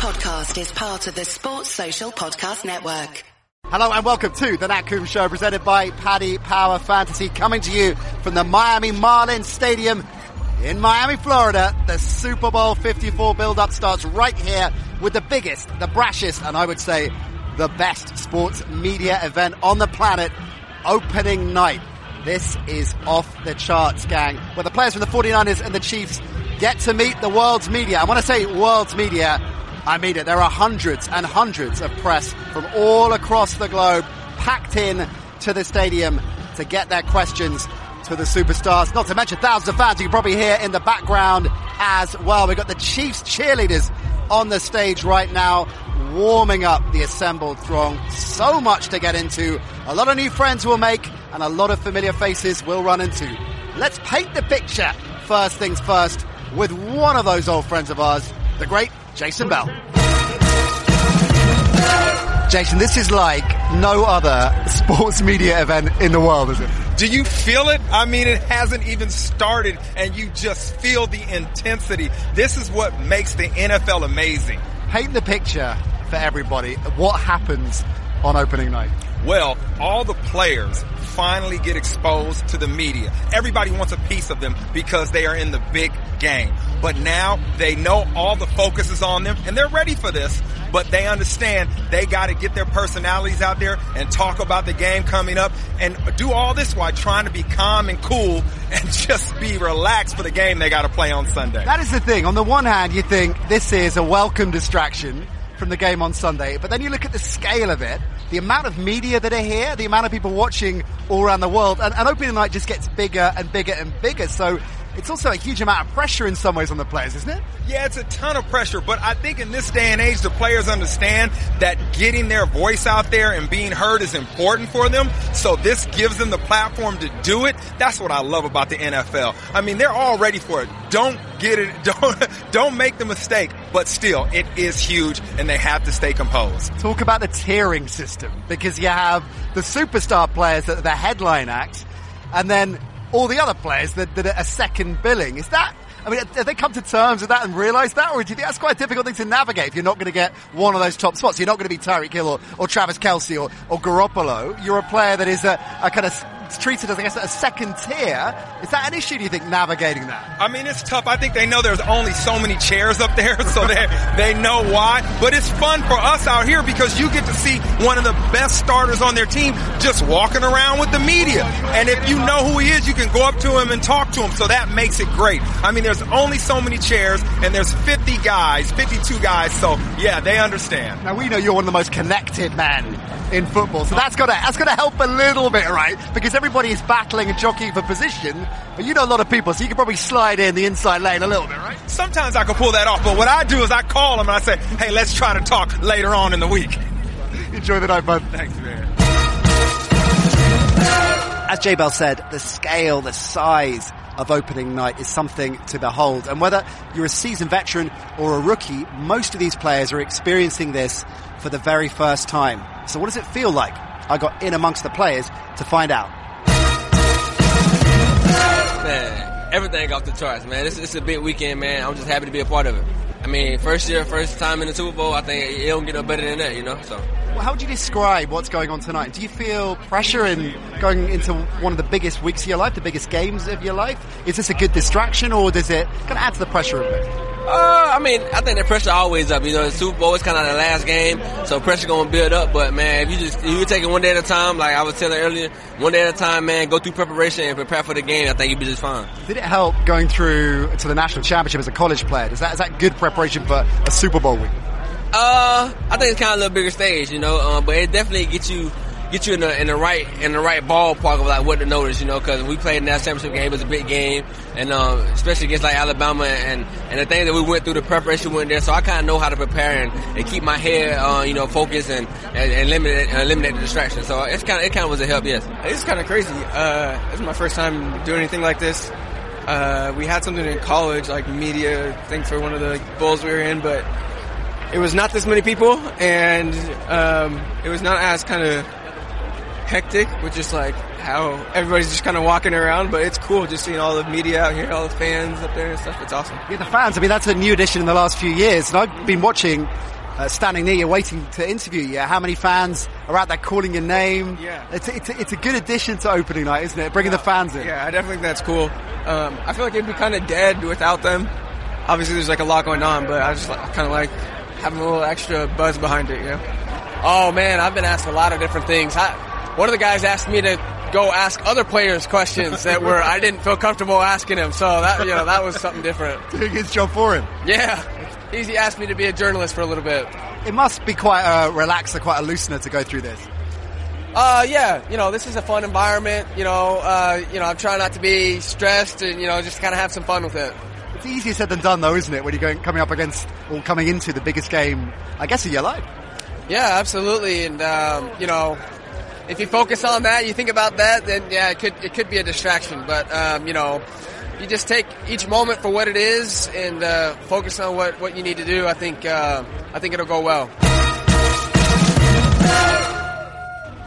podcast is part of the Sports Social Podcast Network. Hello and welcome to the Nat Coombs Show presented by Paddy Power Fantasy coming to you from the Miami Marlins Stadium in Miami, Florida. The Super Bowl 54 build-up starts right here with the biggest, the brashest, and I would say the best sports media event on the planet, opening night. This is off the charts, gang, where the players from the 49ers and the Chiefs get to meet the world's media. I want to say world's media. I mean it. There are hundreds and hundreds of press from all across the globe packed in to the stadium to get their questions to the superstars. Not to mention thousands of fans you can probably hear in the background as well. We've got the Chiefs cheerleaders on the stage right now, warming up the assembled throng. So much to get into. A lot of new friends we'll make and a lot of familiar faces we'll run into. Let's paint the picture first things first with one of those old friends of ours, the great Jason Bell. Jason, this is like no other sports media event in the world, is it? Do you feel it? I mean, it hasn't even started and you just feel the intensity. This is what makes the NFL amazing. Paint the picture for everybody. What happens on opening night? Well, all the players finally get exposed to the media. Everybody wants a piece of them because they are in the big game. But now they know all the focus is on them and they're ready for this, but they understand they got to get their personalities out there and talk about the game coming up and do all this while trying to be calm and cool and just be relaxed for the game they got to play on Sunday. That is the thing. On the one hand, you think this is a welcome distraction from the game on Sunday, but then you look at the scale of it, the amount of media that are here, the amount of people watching all around the world, and, and opening night just gets bigger and bigger and bigger. So it's also a huge amount of pressure in some ways on the players, isn't it? Yeah, it's a ton of pressure, but I think in this day and age, the players understand that getting their voice out there and being heard is important for them. So this gives them the platform to do it. That's what I love about the NFL. I mean, they're all ready for it. Don't get it. Don't, don't make the mistake, but still, it is huge and they have to stay composed. Talk about the tiering system because you have the superstar players that are the headline act and then all the other players that, that are a second billing. Is that, I mean, have they come to terms with that and realised that, or do you think that's quite a difficult thing to navigate if you're not going to get one of those top spots? You're not going to be Tyreek Hill or, or Travis Kelce or, or Garoppolo. You're a player that is a, a kind of treated as, I guess, a second tier. Is that an issue, do you think, navigating that? I mean, it's tough. I think they know there's only so many chairs up there, so they, they know why. But it's fun for us out here because you get to see one of the best starters on their team just walking around with the media. And if you know who he is, you can go up to him and talk to him. So that makes it great. I mean, there's only so many chairs and there's 50 guys, 52 guys. So yeah, they understand. Now we know you're one of the most connected men in football, so that's gotta, that's gotta help a little bit, right? Because everybody is battling and jockeying for position, but you know a lot of people, so you can probably slide in the inside lane a little bit, right? Sometimes I can pull that off, but what I do is I call them and I say, hey, let's try to talk later on in the week. Enjoy the night, bud. Thanks, man. As Jay Bell said, the scale, the size of opening night is something to behold. And whether you're a seasoned veteran or a rookie, most of these players are experiencing this for the very first time. So what does it feel like? I got in amongst the players to find out. Man, everything off the charts, man. It's, it's a big weekend, man. I'm just happy to be a part of it. I mean, first year, first time in the Super Bowl. I think it don't get no better than that, you know. So. Well, how would you describe what's going on tonight? Do you feel pressure in going into one of the biggest weeks of your life, the biggest games of your life? Is this a good distraction, or does it kind of add to the pressure a bit? Uh, I mean, I think the pressure always up. You know, the Super Bowl is kind of the last game, so pressure gonna build up. But man, if you just if you take it one day at a time, like I was telling earlier, one day at a time, man, go through preparation and prepare for the game. I think you'll be just fine. Did it help going through to the national championship as a college player? Is that is that good preparation for a Super Bowl week? Uh, I think it's kind of a little bigger stage, you know, uh, but it definitely gets you get you in the in the right in the right ballpark of like what to notice, you know, because we played in that championship game, it was a big game, and um, especially against like Alabama and and the thing that we went through, the preparation went there, so I kind of know how to prepare and, and keep my head, uh, you know, focused and and, and eliminate and eliminate the distraction. So it's kind of it kind of was a help, yes. It's kind of crazy. Uh, this is my first time doing anything like this. Uh, we had something in college, like media thing for one of the bowls we were in, but it was not this many people, and um, it was not as kind of hectic with just like how everybody's just kind of walking around, but it's cool just seeing all the media out here, all the fans up there and stuff. It's awesome. Yeah, the fans. I mean, that's a new addition in the last few years, and I've been watching. Uh, standing near you, waiting to interview you. How many fans are out there calling your name? Yeah. it's it's a, it's a good addition to opening night, isn't it? Bringing the fans in. Yeah, I definitely think that's cool. Um, I feel like it'd be kind of dead without them. Obviously, there's like a lot going on, but I just like, kind of like having a little extra buzz behind it. You know? Oh man, I've been asked a lot of different things. I, one of the guys asked me to go ask other players questions that were I didn't feel comfortable asking him. So that you know that was something different. Doing his job for him. Yeah, he asked me to be a journalist for a little bit. It must be quite a relaxer, quite a loosener to go through this. Uh, yeah, you know, this is a fun environment. You know, uh, you know, I'm trying not to be stressed and you know just kind of have some fun with it. It's easier said than done, though, isn't it? When you're going coming up against or coming into the biggest game, I guess, of your life. Yeah, absolutely, and um, you know, if you focus on that, you think about that, then yeah, it could it could be a distraction. But um, you know, you just take each moment for what it is and uh, focus on what, what you need to do. I think uh, I think it'll go well.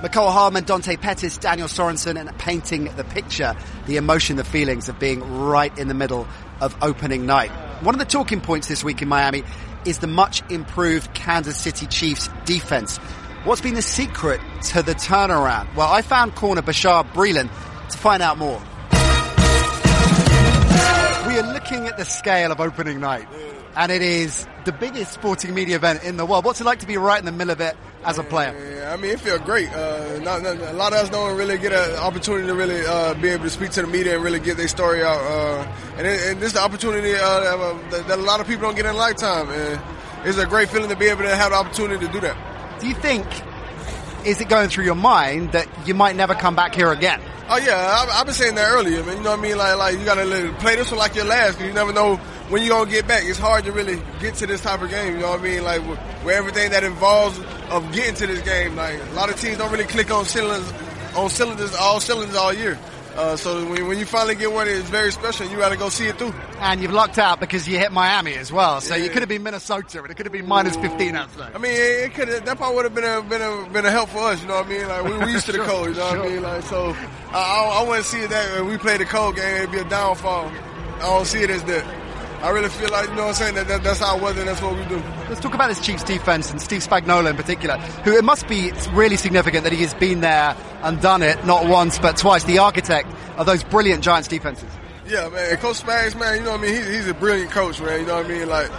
Mecole Hardman, Dante Pettis, Daniel Sorensen, and painting the picture, the emotion, the feelings of being right in the middle of opening night. One of the talking points this week in Miami is the much improved Kansas City Chiefs defense. What's been the secret to the turnaround? Well, I found corner Bashaud Breeland to find out more. We are looking at the scale of opening night, and it is the biggest sporting media event in the world. What's it like to be right in the middle of it as a player? Yeah, I mean, it feels great. Uh, not, not, a lot of us don't really get an opportunity to really uh, be able to speak to the media and really get their story out. Uh, and, it, and, this is the opportunity uh, that, that, a lot of people don't get in a lifetime. And it's a great feeling to be able to have the opportunity to do that. Do you think, is it going through your mind that you might never come back here again? Oh yeah, I, have been saying that earlier, man. You know what I mean? Like, like you gotta play this one like your last. Cause you never know when you're gonna get back. It's hard to really get to this type of game. You know what I mean? Like, where everything that involves of getting to this game. Like, a lot of teams don't really click on cylinders, on cylinders, all cylinders all year. Uh, so when, when, you finally get one, it's very special. You got to go see it through. And you've lucked out because you hit Miami as well. So yeah. you could have been Minnesota, and it could have been minus 15 outside. I mean, it, it could that probably would have been a, been a, been a help for us. You know what I mean? Like we, we used to the cold. You know sure. what I mean? Like so, I, I, I want to see it that when we play the cold game, it'd be a downfall. I don't see it as that. I really feel like, you know what I'm saying, that, that that's our weather and that's what we do. Let's talk about this Chiefs defense and Steve Spagnuolo in particular, who it must be really significant that he has been there and done it, not once but twice, the architect of those brilliant Giants defenses. Yeah, man. Coach Spags, man, you know what I mean? He, he's a brilliant coach, man. You know what I mean? Like,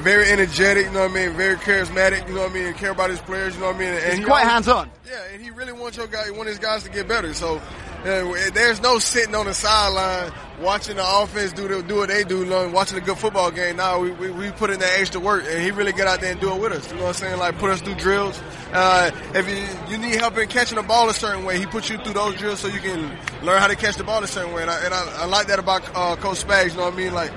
very energetic, you know what I mean? Very charismatic, you know what I mean? care about his players, you know what I mean? And he's he quite hands on. Yeah, and he really wants your guy, want his guys to get better. So, there's no sitting on the sideline watching the offense do the, do what they do, watching a good football game. Now we, we, we, put in that extra work, and he really get out there and do it with us. You know what I'm saying? Like put us through drills. Uh, if you, you need help in catching the ball a certain way, he puts you through those drills so you can learn how to catch the ball a certain way. And I, and I, I like that about uh, Coach Spags. You know what I mean? Like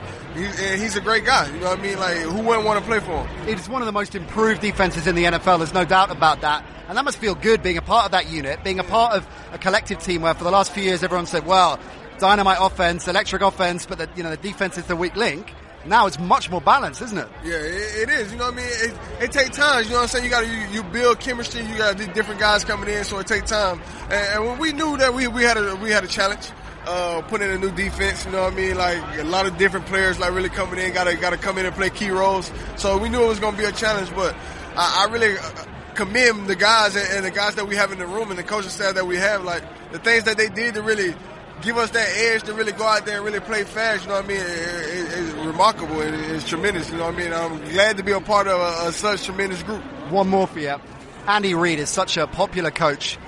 and he's a great guy. You know what I mean? Like, who wouldn't want to play for him? It's one of the most improved defenses in the NFL. There's no doubt about that. And that must feel good being a part of that unit, being a part of a collective team where for the last few years everyone said, well, dynamite offense, electric offense, but the, you know, the defense is the weak link. Now it's much more balanced, isn't it? Yeah, it, it is. You know what I mean? It, it takes time. You know what I'm saying? You got to you, you, build chemistry. You got different guys coming in, so it takes time. And, and when we knew that we, we had a we had a challenge, uh, put in a new defense. You know what I mean? Like a lot of different players, like really coming in, gotta gotta come in and play key roles. So we knew it was gonna be a challenge, but I, I really uh, commend the guys and, and, the guys that we have in the room and the coaching staff that we have. Like the things that they did to really give us that edge to really go out there and really play fast. You know what I mean? It, it, it's remarkable and it's tremendous. You know what I mean? I'm glad to be a part of a, a such tremendous group. One more for you. Andy Reid is such a popular coach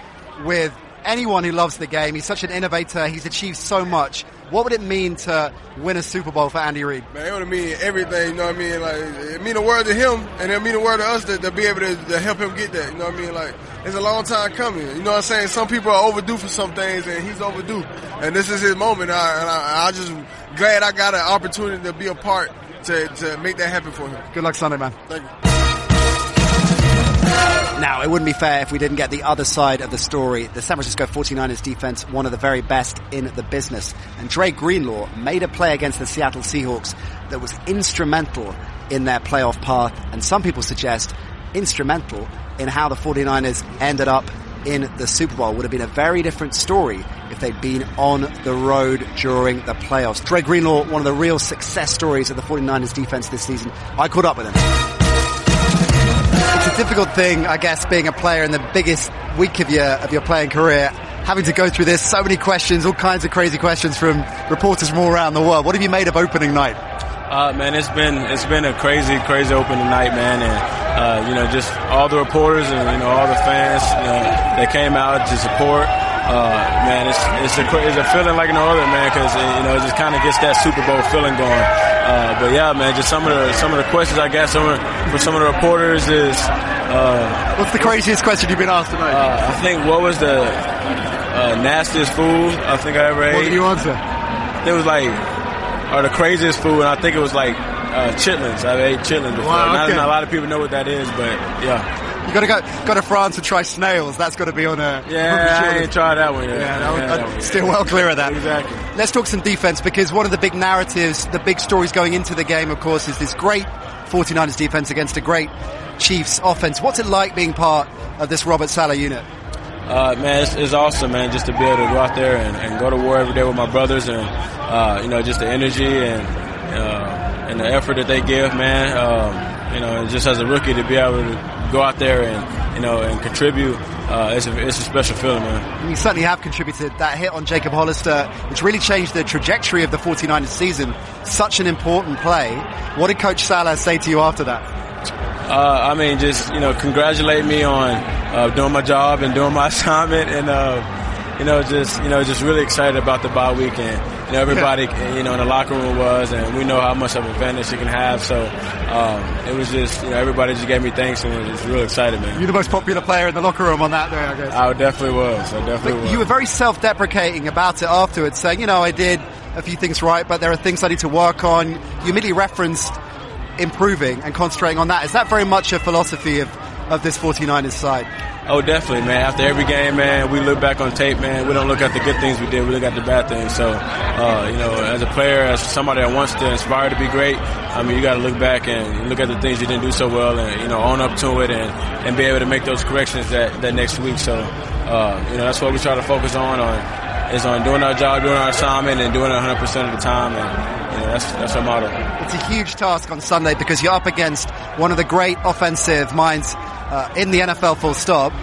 with anyone who loves the game. He's such an innovator. He's achieved so much. What would it mean to win a Super Bowl for Andy Reid? Man, it would mean everything. You know what I mean? Like it mean a word to him, and it mean a word to us to, to be able to, to, help him get that. You know what I mean? Like it's a long time coming. You know what I'm saying? Some people are overdue for some things, and he's overdue. And this is his moment. I, and I, I just glad I got an opportunity to be a part to, to make that happen for him. Good luck Sunday, man. Thank you. Now, it wouldn't be fair if we didn't get the other side of the story. The San Francisco 49ers defense, one of the very best in the business. And Dre Greenlaw made a play against the Seattle Seahawks that was instrumental in their playoff path. And some people suggest instrumental in how the 49ers ended up in the Super Bowl would have been a very different story if they'd been on the road during the playoffs. Dre Greenlaw, one of the real success stories of the 49ers defense this season. I caught up with him. It's a difficult thing, I guess, being a player in the biggest week of your, of your playing career, having to go through this, so many questions, all kinds of crazy questions from reporters from all around the world. What have you made of opening night? Uh, man, it's been it's been a crazy, crazy opening night, man, and uh, you know, just all the reporters and you know all the fans, you know, they came out to support. Uh, man, it's it's a it's a feeling like no other, man, because you know it just kind of gets that Super Bowl feeling going. Uh, but yeah, man, just some of the some of the questions I got some of, for some of the reporters is. Uh, What's the craziest question you've been asked tonight? uh, I think what was the uh, nastiest food I think I ever ate? what did you answer? It was like, or the craziest food, and I think it was like uh, chitlins. I've ate chitlins before. Wow, not, not a lot of people know what that is, but yeah. You gotta go, go to France and try snails. That's gotta be on a, Yeah, I ain't tried that one yet. Yeah, that would- that I'd one. well clear of that. Exactly. Let's talk some defense because one of the big narratives, the big stories going into the game, of course, is this great 49ers defense against a great Chiefs offense. What's it like being part of this Robert Saleh unit? Uh, man, it's, it's awesome, man, just to be able to go out there and, and go to war every day with my brothers and, uh, you know, just the energy and, uh, and the effort that they give, man. Um, you know, and just as a rookie to be able to go out there and, you know, and contribute, uh, it's a, it's a special feeling, man. You certainly have contributed that hit on Jacob Hollister, which really changed the trajectory of the 49ers season. Such an important play. What did Coach Saleh say to you after that? Uh, I mean, just you know, congratulate me on uh, doing my job and doing my assignment, and uh, you know, just you know, just really excited about the bye week, and you know, everybody you know in the locker room was, and we know how much of an advantage you can have. So um, it was just you know, everybody just gave me thanks, and was just real excited, man. You're the most popular player in the locker room on that day, I guess. I definitely was. I definitely But was. you were very self-deprecating about it afterwards, saying, you know, I did a few things right, but there are things I need to work on. You immediately referenced improving and concentrating on that. Is that very much a philosophy of, of this 49ers side? Oh, definitely, man. After every game, man, we look back on tape, man. We don't look at the good things we did. We look at the bad things. So, uh, you know, as a player, as somebody that wants to inspire to be great, I mean, you got to look back and look at the things you didn't do so well, and you know, own up to it, and, and be able to make those corrections that, that next week. So, uh, you know, that's what we try to focus on on is on doing our job, doing our assignment, and doing it 100 percent of the time. And you know, that's that's our motto. It's a huge task on Sunday because you're up against one of the great offensive minds uh, in the NFL. Full stop.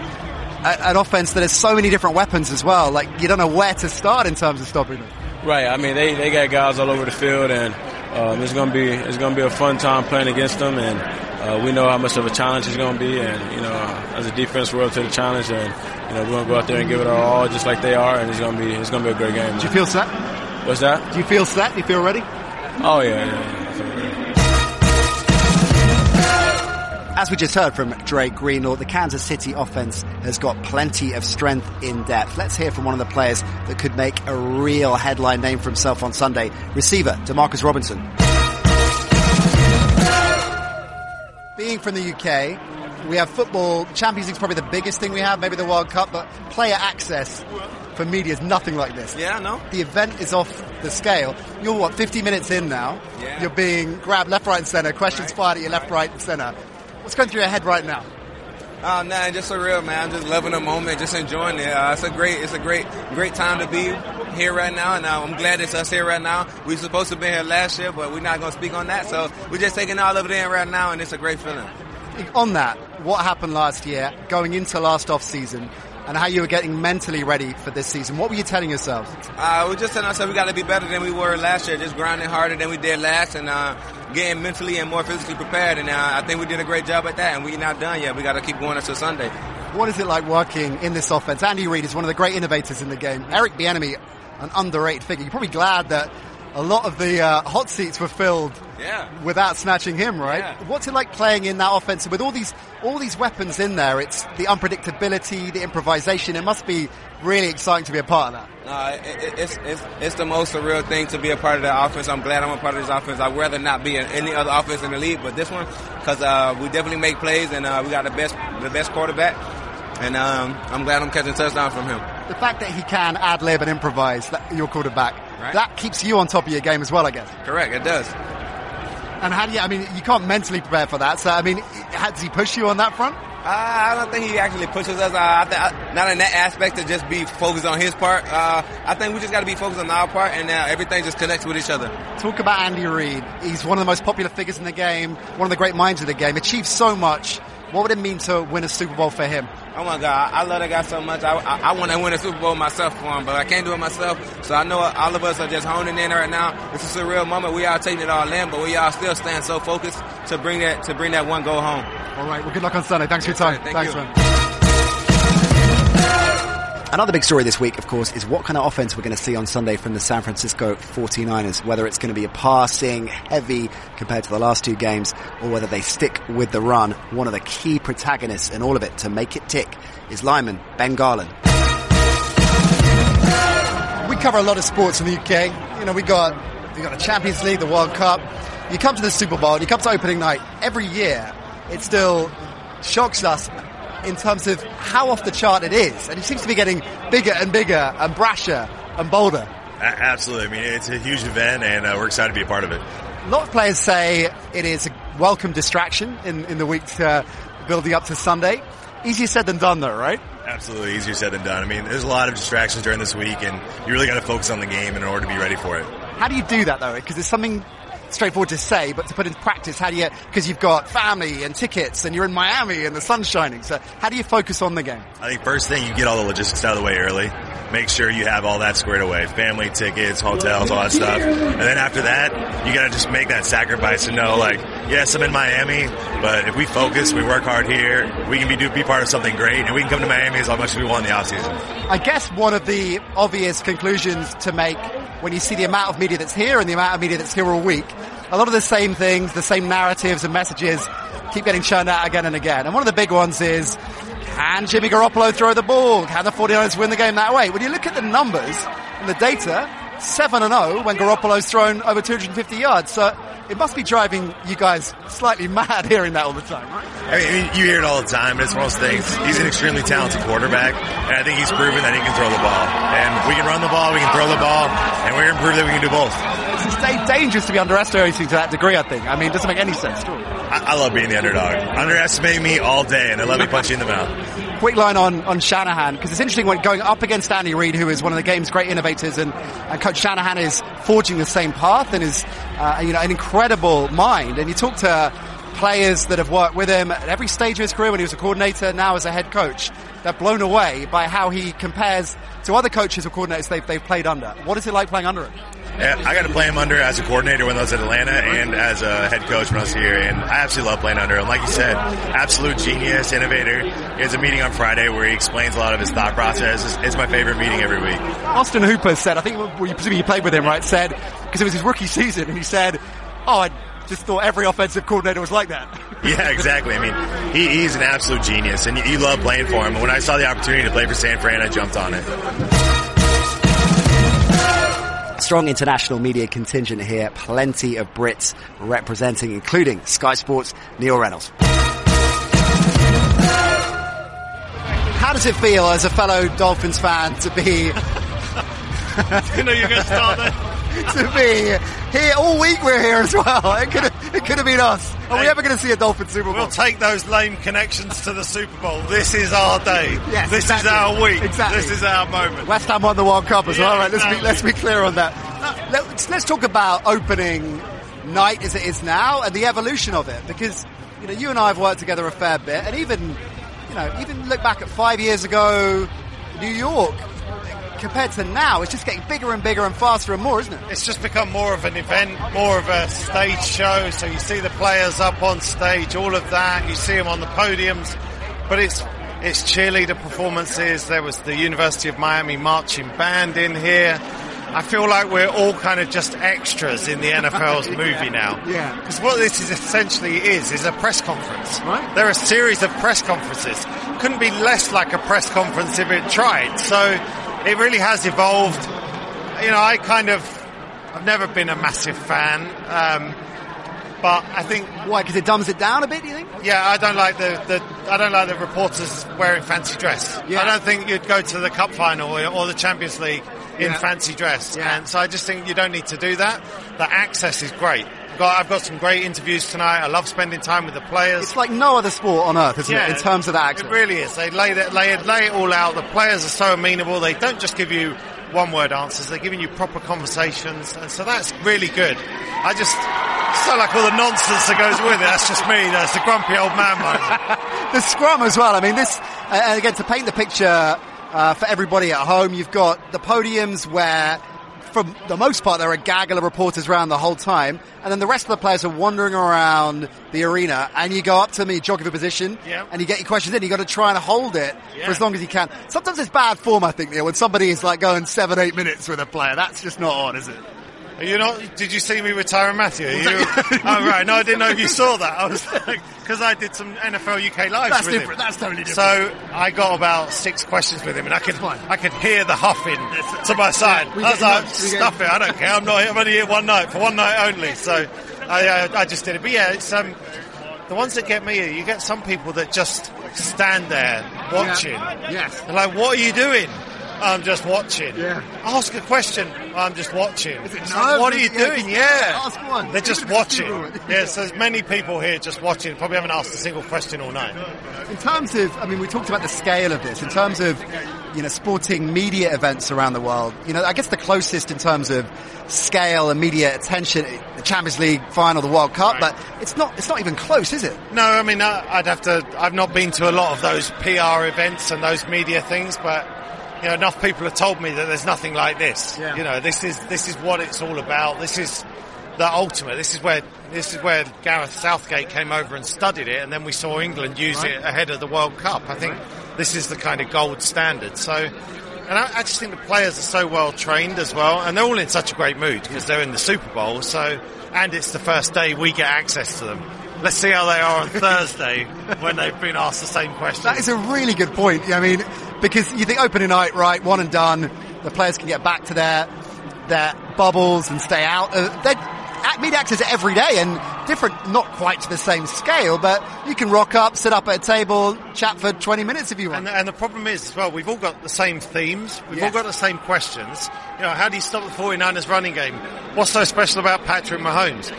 An offense that has so many different weapons as well. Like you don't know where to start in terms of stopping them. Right. I mean, they, they got guys all over the field, and um, it's gonna be it's gonna be a fun time playing against them, and uh, we know how much of a challenge it's gonna be, and you know, as a defense, we're up to the challenge, and you know, we're gonna go out there and give it our all, just like they are, and it's gonna be it's gonna be a great game. Do you feel set? What's that? Do you feel set? Do you feel ready? Oh yeah, yeah. yeah. As we just heard from Dre Greenlaw, the Kansas City offense has got plenty of strength in depth. Let's hear from one of the players that could make a real headline name for himself on Sunday. Receiver, Demarcus Robinson. Being from the UK, we have football. Champions League's probably the biggest thing we have, maybe the World Cup, but player access for media is nothing like this. Yeah, know. The event is off the scale. You're what, 50 minutes in now? Yeah. You're being grabbed left, right, and centre. Questions Right. fired at you left, right, and centre. What's going through your head right now? Oh, nah, just surreal, man. I'm just loving the moment, just enjoying it. Uh, it's a great, it's a great, great time to be here right now, and uh, I'm glad it's us here right now. We were supposed to be here last year, but we're not going to speak on that. So we're just taking all of it in right now, and it's a great feeling. On that, what happened last year, going into last off season, and how you were getting mentally ready for this season? What were you telling yourselves? Uh, we're just telling ourselves we got to be better than we were last year, just grinding harder than we did last, and uh, getting mentally and more physically prepared. And uh, I think we did a great job at that, and we're not done yet. We got to keep going until Sunday. What is it like working in this offense? Andy Reid is one of the great innovators in the game. Eric Bieniemy, an underrated figure. You're probably glad that a lot of the uh, hot seats were filled Yeah. without snatching him, right? Yeah. What's it like playing in that offense with all these all these weapons in there? It's the unpredictability, the improvisation. It must be really exciting to be a part of that. Uh, it, it- it's, it's, it's the most surreal thing to be a part of the offense. I'm glad I'm a part of this offense. I'd rather not be in any other offense in the league, but this one, because uh, we definitely make plays and uh, we got the best the best quarterback, and um, I'm glad I'm catching touchdowns from him. The fact that he can ad lib and improvise, that, your quarterback, Right. that keeps you on top of your game as well, I guess. Correct, it does. And how do you? I mean, you can't mentally prepare for that. So, I mean, how, does he push you on that front? I don't think he actually pushes us. Uh, I th- I, not in that aspect to just be focused on his part. Uh, I think we just got to be focused on our part, and uh, everything just connects with each other. Talk about Andy Reid. He's one of the most popular figures in the game, one of the great minds of the game. Achieved so much. What would it mean to win a Super Bowl for him? Oh my God, I love that guy so much. I, I, I want to win a Super Bowl myself for him, but I can't do it myself. So I know all of us are just honing in right now. This is a real moment. We are taking it all in, but we all still stand so focused to bring that to bring that one goal home. All right. Well, good luck on Sunday. Thanks for your time. Thank Thanks, you. man. Another big story this week, of course, is what kind of offense we're going to see on Sunday from the San Francisco 49ers. Whether it's going to be a passing, heavy compared to the last two games, or whether they stick with the run. One of the key protagonists in all of it to make it tick is lineman Ben Garland. We cover a lot of sports in the UK. You know, we got we got the Champions League, the World Cup. You come to the Super Bowl, you come to opening night every year. It still shocks us in terms of how off the chart it is, and it seems to be getting bigger and bigger and brasher and bolder. A- Absolutely. I mean, it's a huge event, and uh, we're excited to be a part of it. A lot of players say it is a welcome distraction in, in the week uh, building up to Sunday. Easier said than done, though, right? Absolutely, easier said than done. I mean, there's a lot of distractions during this week, and you really got to focus on the game in order to be ready for it. How do you do that, though? Because it's something straightforward to say, but to put into practice, how do you? Because you've got family and tickets, and you're in Miami and the sun's shining. So how do you focus on the game? I think first thing you get all the logistics out of the way early. Make sure you have all that squared away. Family, tickets, hotels, all that stuff. And then after that, you gotta just make that sacrifice and know like, yes, I'm in Miami, but if we focus, we work hard here, we can be, do, be part of something great, and we can come to Miami as much as we want in the offseason. I guess one of the obvious conclusions to make when you see the amount of media that's here and the amount of media that's here all week, a lot of the same things, the same narratives and messages keep getting churned out again and again. And one of the big ones is, can Jimmy Garoppolo throw the ball? Can the 49ers win the game that way? When you look at the numbers and the data, 7 and 0 when Garoppolo's thrown over 250 yards. So it must be driving you guys slightly mad hearing that all the time, right? I mean, you hear it all the time, but it's one of those things. He's an extremely talented quarterback, and I think he's proven that he can throw the ball. And we can run the ball, we can throw the ball, and we're going to prove that we can do both. It's dangerous to be underestimating to that degree, I think. I mean, it doesn't make any sense at all. I, I love being the underdog. Underestimate me all day, and then let me punch you in the mouth. Quick line on, on Shanahan because it's interesting when going up against Andy Reid, who is one of the game's great innovators, and, and Coach Shanahan is forging the same path and is uh, you know an incredible mind. And you talk to players that have worked with him at every stage of his career when he was a coordinator, now as a head coach. They're blown away by how he compares to other coaches or coordinators they've, they've played under. What is it like playing under him? Yeah, I got to play him under as a coordinator when I was at Atlanta and as a head coach when I was here. And I absolutely love playing under him. Like you said, absolute genius, innovator. He has a meeting on Friday where he explains a lot of his thought process. It's, it's my favorite meeting every week. Austin Hooper said, I think well, you presumably you played with him, right? Said because it was his rookie season, and he said, "Oh, I just thought every offensive coordinator was like that." Yeah, exactly. I mean, he, he's an absolute genius, and you, you love playing for him. And when I saw the opportunity to play for San Fran, I jumped on it. Strong international media contingent here. Plenty of Brits representing, including Sky Sports' Neil Reynolds. How does it feel as a fellow Dolphins fan to be you know you're going to start there. to be here all week? We're here as well. It could have, it could have been us. Are we ever going to see a Dolphin Super Bowl? We'll take those lame connections to the Super Bowl. This is our day. Yes, this exactly. is our week. Exactly. This is our moment. West Ham won the World Cup as Yeah, well. Right, let's be let's be clear on that. Uh, let's, let's talk about opening night as it is now and the evolution of it, because you know you and I have worked together a fair bit, and even you know even look back at five years ago, New York. Compared to now, it's just getting bigger and bigger and faster and more, isn't it? It's just become more of an event, more of a stage show. So you see the players up on stage, all of that. You see them on the podiums, but it's it's cheerleader performances. There was the University of Miami marching band in here. I feel like we're all kind of just extras in the NFL's movie now. Yeah. Because what this is essentially is is a press conference. Right. There are a series of press conferences. Couldn't be less like a press conference if it tried. So it really has evolved. You know, I kind of I've never been a massive fan, um, but I think Why? Because it dumbs it down a bit. Do you think? yeah, I don't like the, the I don't like the reporters wearing fancy dress. Yeah. I don't think you'd go to the cup final or, or the Champions League in Yeah. fancy dress. Yeah. And so I just think you don't need to do that. The access is great. Got I've got some great interviews tonight. I love spending time with the players. It's like no other sport on earth, isn't it? In terms of that It really is. They lay it, lay it, lay it all out. The players are so amenable. They don't just give you one word answers. They're giving you proper conversations, and so that's really good. I just so like all the nonsense that goes with it. That's just me. That's the grumpy old man moment. the scrum as well. I mean, this, uh, and again, to paint the picture uh, for everybody at home, you've got the podiums where, for the most part, there are a gaggle of reporters around the whole time, and then the rest of the players are wandering around the arena, and you go up to me, jog your position, Yeah. and you get your questions in. You got to try and hold it for as long as you can. Sometimes it's bad form, I think, Neil, when somebody is like going seven, eight minutes with a player. That's just not on, is it? Are you not? Did you see me with Tyrann Mathieu? Are you, oh right, no, I didn't know if you saw that. I was like, because I did some NFL UK lives That's with different. him. That's totally different. So I got about six questions with him, and I could I could hear the huffing to my side. We I was like, nuts. We get- stuff it, I don't care. I'm not. I'm only here one night for one night only. So I uh, I just did it. But yeah, it's um the ones that get me. You get some people that just stand there watching. Yes. They're like, what are you doing? I'm just watching. Yeah. Ask a question. I'm just watching. It's nerves? like, what are you Yeah, doing? Yeah. ask one. They're just Even if it's watching. Yes, there's many people here just watching. Probably haven't asked a single question all night. In terms of, I mean, we talked about the scale of this. In terms of, you know, sporting media events around the world, you know, I guess the closest in terms of scale and media attention, the Champions League final, the World Cup, but it's not, it's not even close, is it? No, I mean, I'd have to. I've not been to a lot of those PR events and those media things, but you know, enough people have told me that there's nothing like this. Yeah. You know, this is this is what it's all about. This is the ultimate. This is where this is where Gareth Southgate came over and studied it, and then we saw England use it ahead of the World Cup. I think this is the kind of gold standard. So. And I, I just think the players are so well trained as well, and they're all in such a great mood because they're in the Super Bowl. So, and it's the first day we get access to them. Let's see how they are on Thursday when they've been asked the same question. That is a really good point. I mean, because you think opening night, right, one and done, the players can get back to their, their bubbles and stay out. Uh, they media access every day and different, not quite to the same scale, but you can rock up, sit up at a table, chat for 20 minutes if you want. And, and the problem is, as well, we've all got the same themes. We've Yeah. all got the same questions. You know, how do you stop the 49ers running game? What's so special about Patrick Mahomes?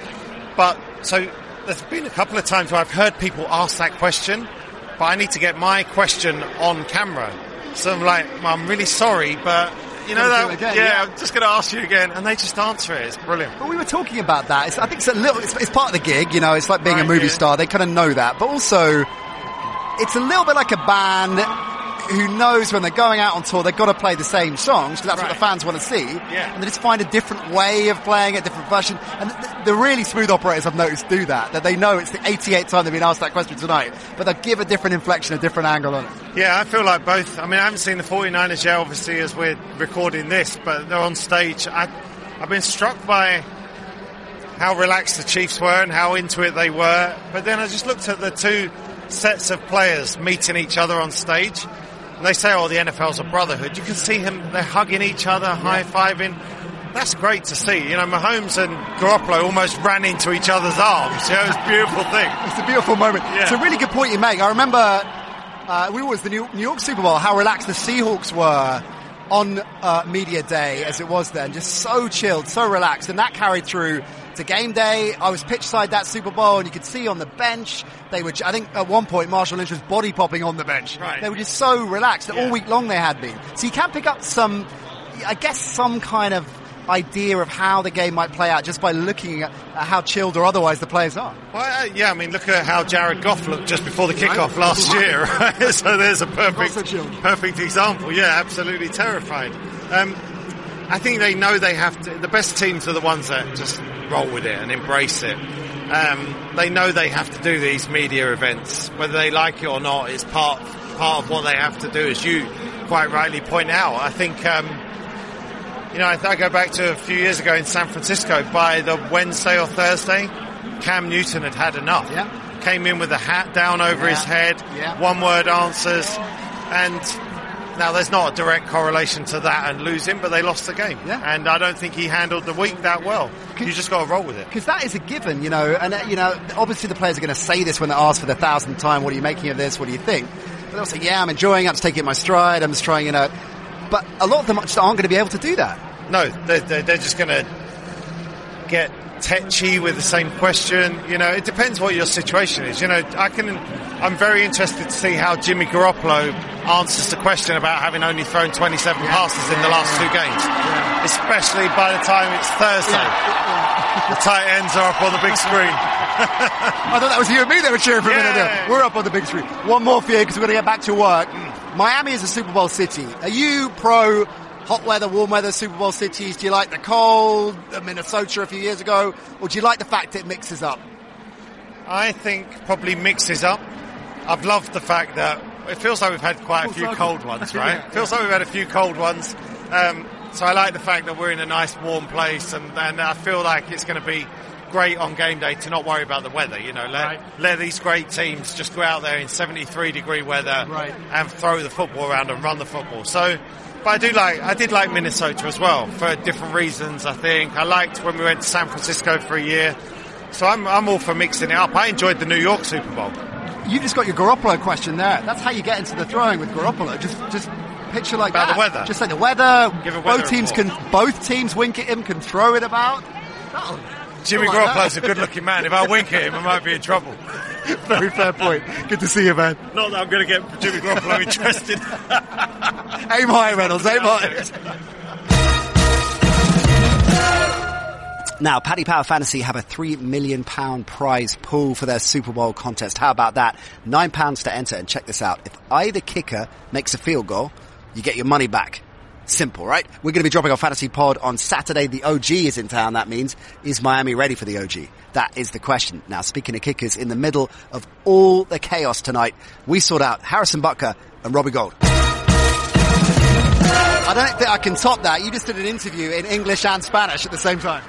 But, so, there's been a couple of times where I've heard people ask that question, but I need to get my question on camera. So I'm like, "Well, I'm really sorry, but, you know that, again, yeah, yeah. I'm just going to ask you again. And they just answer it. It's brilliant. But we were talking about that. It's, I think it's a little, it's, it's part of the gig, you know, it's like being a movie yeah. star. They kind of know that. But also, it's a little bit like a band who knows when they're going out on tour, they've got to play the same songs because that's what the fans want to see. Yeah. And they just find a different way of playing it, different version. And the, the really smooth operators I've noticed do that, that they know it's the 88th time they've been asked that question tonight, but they'll give a different inflection, a different angle on it. Yeah, I feel like both. I mean, I haven't seen the 49ers yet, obviously, as we're recording this, but they're on stage. I, I've been struck by how relaxed the Chiefs were and how into it they were. But then I just looked at the two sets of players meeting each other on stage. And they say, oh, the NFL's a brotherhood. You can see him, they're hugging each other, high fiving. That's great to see. You know, Mahomes and Garoppolo almost ran into each other's arms. You know, it's a beautiful thing. It's a beautiful moment. Yeah. It's a really good point you make. I remember uh, we was the New, New York Super Bowl, how relaxed the Seahawks were on uh, media day as it was then, just so chilled, so relaxed, and that carried through to game day. I was pitch side that Super Bowl, and you could see on the bench they were. I think at one point Marshawn Lynch was body popping on the bench. Right. They were just so relaxed that all week long they had been. So you can pick up some, I guess, some kind of idea of how the game might play out just by looking at, at how chilled or otherwise the players are. Well, uh, yeah, I mean, look at how Jared Goff looked just before the kickoff last year. Right? so there's a perfect, perfect example. Yeah, absolutely terrified. Um, I think they know they have to. The best teams are the ones that just roll with it and embrace it. Um, they know they have to do these media events, whether they like it or not. It's part part of what they have to do, as you quite rightly point out. I think. Um, you know, I, I go back to a few years ago in San Francisco. By the Wednesday or Thursday, Cam Newton had had enough. Yeah. Came in with a hat down over Yeah. his head, Yeah. one word answers, and now there's not a direct correlation to that and losing, but they lost the game. Yeah. And I don't think he handled the week that well. You just got to roll with it. Because that is a given, you know, and uh, you know, obviously the players are going to say this when they're asked for the thousandth time, what are you making of this, what do you think? But they'll say, yeah, I'm enjoying it, I'm just taking it my stride, I'm just trying, you know, but a lot of them just aren't going to be able to do that. No, they're, they're just going to get tetchy with the same question. You know, it depends what your situation is. You know, I can. I'm very interested to see how Jimmy Garoppolo answers the question about having only thrown 27 passes in the last two games, especially by the time it's Thursday. The tight ends are up on the big screen. I thought that was you and me that were cheering for a minute there. We're up on the big screen. One more for you because we're going to get back to work. Mm. Miami is a Super Bowl city. Are you pro hot weather, warm weather Super Bowl cities? Do you like the cold, Minnesota a few years ago, or do you like the fact it mixes up? I think probably mixes up. I've loved the fact that it feels like we've had quite a few cold ones, right? It feels like we've had a few cold ones. Um, so I like the fact that we're in a nice warm place and, and I feel like it's going to be great on game day to not worry about the weather. You know, let, Right. let these great teams just go out there in 73 degree weather Right. and throw the football around and run the football. So, but I do like, I did like Minnesota as well for different reasons. I think I liked when we went to San Francisco for a year. So I'm, I'm all for mixing it up. I enjoyed the New York Super Bowl. You just got your Garoppolo question there. That's how you get into the throwing with Garoppolo. Just, just picture like About that. the weather. Just like the weather. Give a weather both teams report. can, both teams wink at him, can throw it about. That'll- Jimmy something like Garoppolo's a good looking man. If I wink at him, I might be in trouble. Very fair point. Good to see you, man. Not that I'm going to get Jimmy Garoppolo interested. Aim high, Reynolds. Aim high. Now, Paddy Power Fantasy have a three million pound prize pool for their Super Bowl contest. How about that? Nine pounds to enter and check this out. If either kicker makes a field goal, you get your money back. Simple, right? We're going to be dropping our fantasy pod on Saturday. The OG is in town. That means, is Miami ready for the OG? That is the question. Now, speaking of kickers, in the middle of all the chaos tonight, we sought out Harrison Butker and Robbie Gould. I don't think I can top that. You just did an interview in English and Spanish at the same time.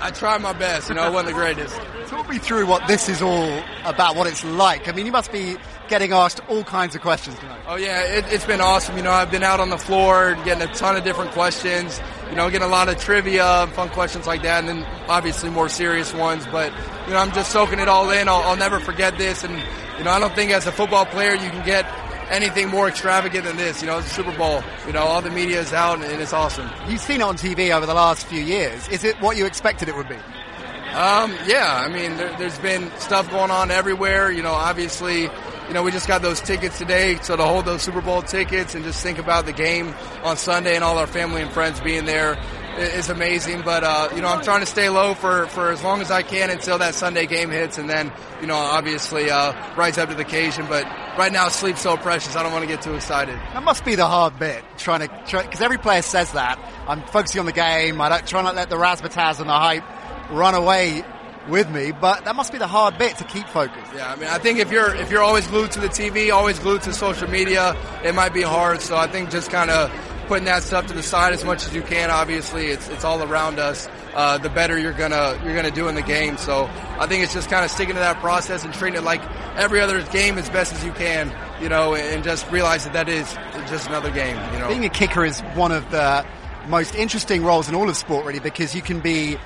I tried my best. You know, I wasn't the greatest. Talk me through what this is all about, what it's like. I mean, you must be getting asked all kinds of questions tonight. Oh yeah, it, it's been awesome. You know, I've been out on the floor getting a ton of different questions. You know, getting a lot of trivia, and fun questions like that, and then obviously more serious ones. But you know, I'm just soaking it all in. I'll, I'll never forget this, and you know, I don't think as a football player you can get anything more extravagant than this. You know, it's Super Bowl. You know, all the media is out, and, it's awesome. You've seen it on TV over the last few years. Is it what you expected it would be? Um, yeah, I mean, there, there's been stuff going on everywhere. You know, obviously, you know, we just got those tickets today, so to hold those Super Bowl tickets and just think about the game on Sunday and all our family and friends being there is amazing. But uh, you know, I'm trying to stay low for for as long as I can until that Sunday game hits, and then you know, obviously, uh, rise up to the occasion. But right now, sleep's so precious. I don't want to get too excited. That must be the hard bit, trying to, because every player says that. I'm focusing on the game. I don't try not to let the razzmatazz and the hype run away with me, but that must be the hard bit to keep focused. Yeah, I mean, I think if you're if you're always glued to the TV, always glued to social media, it might be hard. So I think just kind of putting that stuff to the side as much as you can. Obviously, it's it's all around us. Uh, the better you're gonna you're gonna do in the game. So I think it's just kind of sticking to that process and treating it like every other game as best as you can. You know, and just realize that that is just another game. You know. Being a kicker is one of the most interesting roles in all of sport, really, because you can be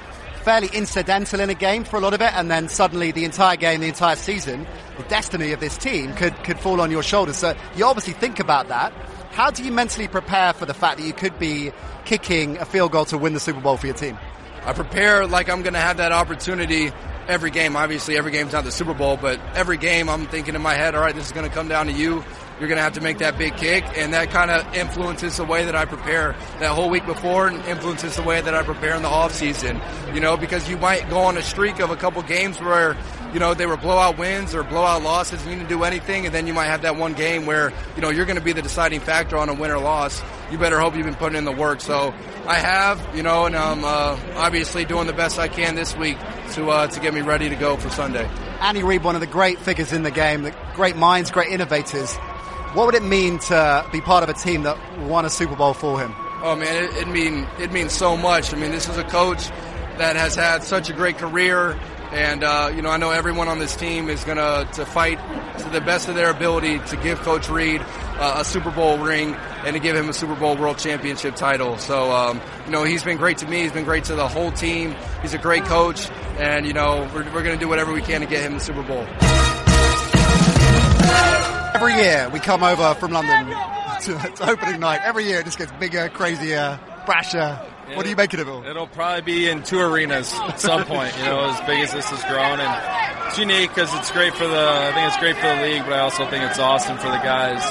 fairly incidental in a game for a lot of it, and then suddenly the entire game, the entire season, the destiny of this team could, could fall on your shoulders. So you obviously think about that. How do you mentally prepare for the fact that you could be kicking a field goal to win the Super Bowl for your team? I prepare like I'm going to have that opportunity every game. Obviously, every game's not the Super Bowl, but every game I'm thinking in my head, all right, this is going to come down to you. You're going to have to make that big kick, and that kind of influences the way that I prepare that whole week before, and influences the way that I prepare in the off season. You know, because you might go on a streak of a couple games where you know they were blowout wins or blowout losses, and you didn't do anything, and then you might have that one game where you know you're going to be the deciding factor on a win or loss. You better hope you've been putting in the work. So I have, you know, and I'm uh, obviously doing the best I can this week to uh, to get me ready to go for Sunday. Andy Reid, one of the great figures in the game, the great minds, great innovators. What would it mean to be part of a team that won a Super Bowl for him? Oh man, it, it mean it means so much. I mean, this is a coach that has had such a great career, and uh, you know, I know everyone on this team is gonna to fight to the best of their ability to give Coach Reid uh, a Super Bowl ring and to give him a Super Bowl World Championship title. So, um, you know, he's been great to me. He's been great to the whole team. He's a great coach, and you know, we're, we're gonna do whatever we can to get him the Super Bowl. Every year we come over from London to, to opening night. Every year it just gets bigger, crazier, brasher. What are you making of it? It'll probably be in two arenas at some point. You know, as big as this has grown, and it's unique because it's great for the. I think it's great for the league, but I also think it's awesome for the guys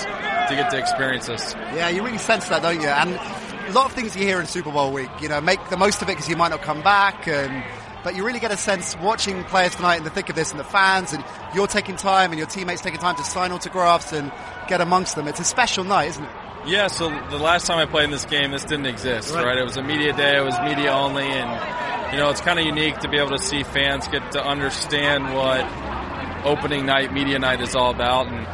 to get to experience this. Yeah, you really sense that, don't you? And a lot of things you hear in Super Bowl week. You know, make the most of it because you might not come back, and but you really get a sense watching players tonight in the thick of this and the fans, and you're taking time and your teammates taking time to sign autographs and get amongst them. It's a special night, isn't it? Yeah, so the last time I played in this game, this didn't exist, right? right? It was a media day, it was media only, and, you know, it's kind of unique to be able to see fans get to understand what opening night, media night is all about, and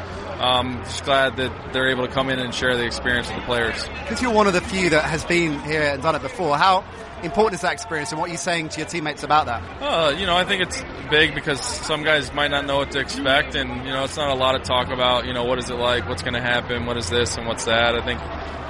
I'm um, just glad that they're able to come in and share the experience with the players. Because you're one of the few that has been here and done it before, how important is that experience and what are you saying to your teammates about that? Uh, you know, I think it's big because some guys might not know what to expect and, you know, it's not a lot of talk about, you know, what is it like, what's going to happen, what is this and what's that. I think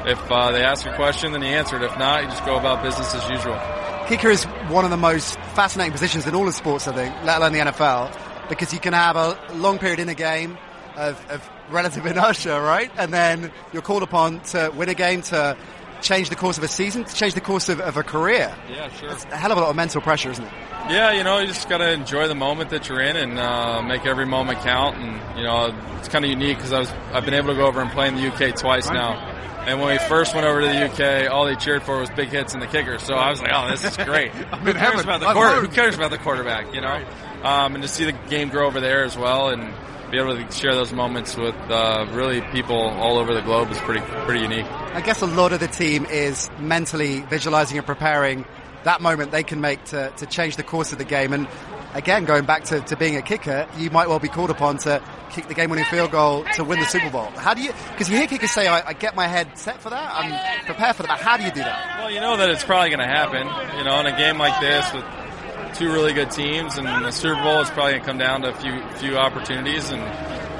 if uh, they ask a question, then you answer it. If not, you just go about business as usual. Kicker is one of the most fascinating positions in all of sports, I think, let alone the NFL, because you can have a long period in a game of, of relative inertia, right? And then you're called upon to win a game, to change the course of a season, to change the course of, of a career. Yeah, sure. It's a hell of a lot of mental pressure, isn't it? Yeah, you know, you just got to enjoy the moment that you're in and uh, make every moment count. And you know, it's kind of unique because I was I've been able to go over and play in the UK twice now. And when we first went over to the UK, all they cheered for was big hits and the kicker. So I was like, "Oh, this is great." who cares about the quarter, Who cares about the quarterback? You know, um, and to see the game grow over there as well, and be able to share those moments with uh, really people all over the globe is pretty pretty unique. I guess a lot of the team is mentally visualizing and preparing that moment they can make to, to change the course of the game. And again, going back to, to being a kicker, you might well be called upon to kick the game-winning field goal to win the Super Bowl. How do you? Because you hear kickers say, I, I, get my head set for that. I'm prepared for that." But how do you do that? Well, you know that it's probably going to happen. You know, in a game like this with two really good teams, and the Super Bowl is probably going to come down to a few few opportunities, and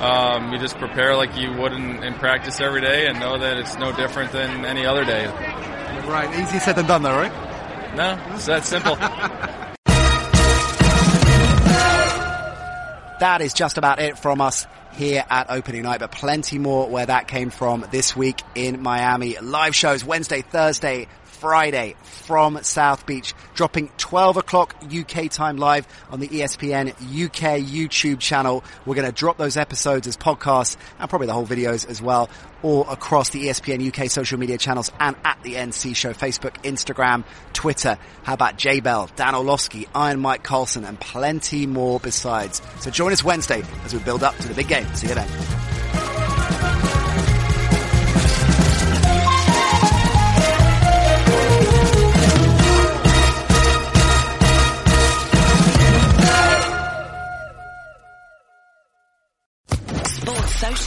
um, you just prepare like you would in, in, practice every day, and know that it's no different than any other day. Right, easy said than done, though, right? No, it's that simple. that is just about it from us here at opening night, but plenty more where that came from this week in Miami. Live shows Wednesday, Thursday, Friday from South Beach, dropping 12 o'clock UK time live on the ESPN UK YouTube channel. We're going to drop those episodes as podcasts and probably the whole videos as well, all across the ESPN UK social media channels and at the NC Show, Facebook, Instagram, Twitter. How about Jay Bell, Dan Orlovsky, Iron Mike Carlson, and plenty more besides. So join us Wednesday as we build up to the big game. See you then.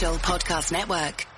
Podcast Network.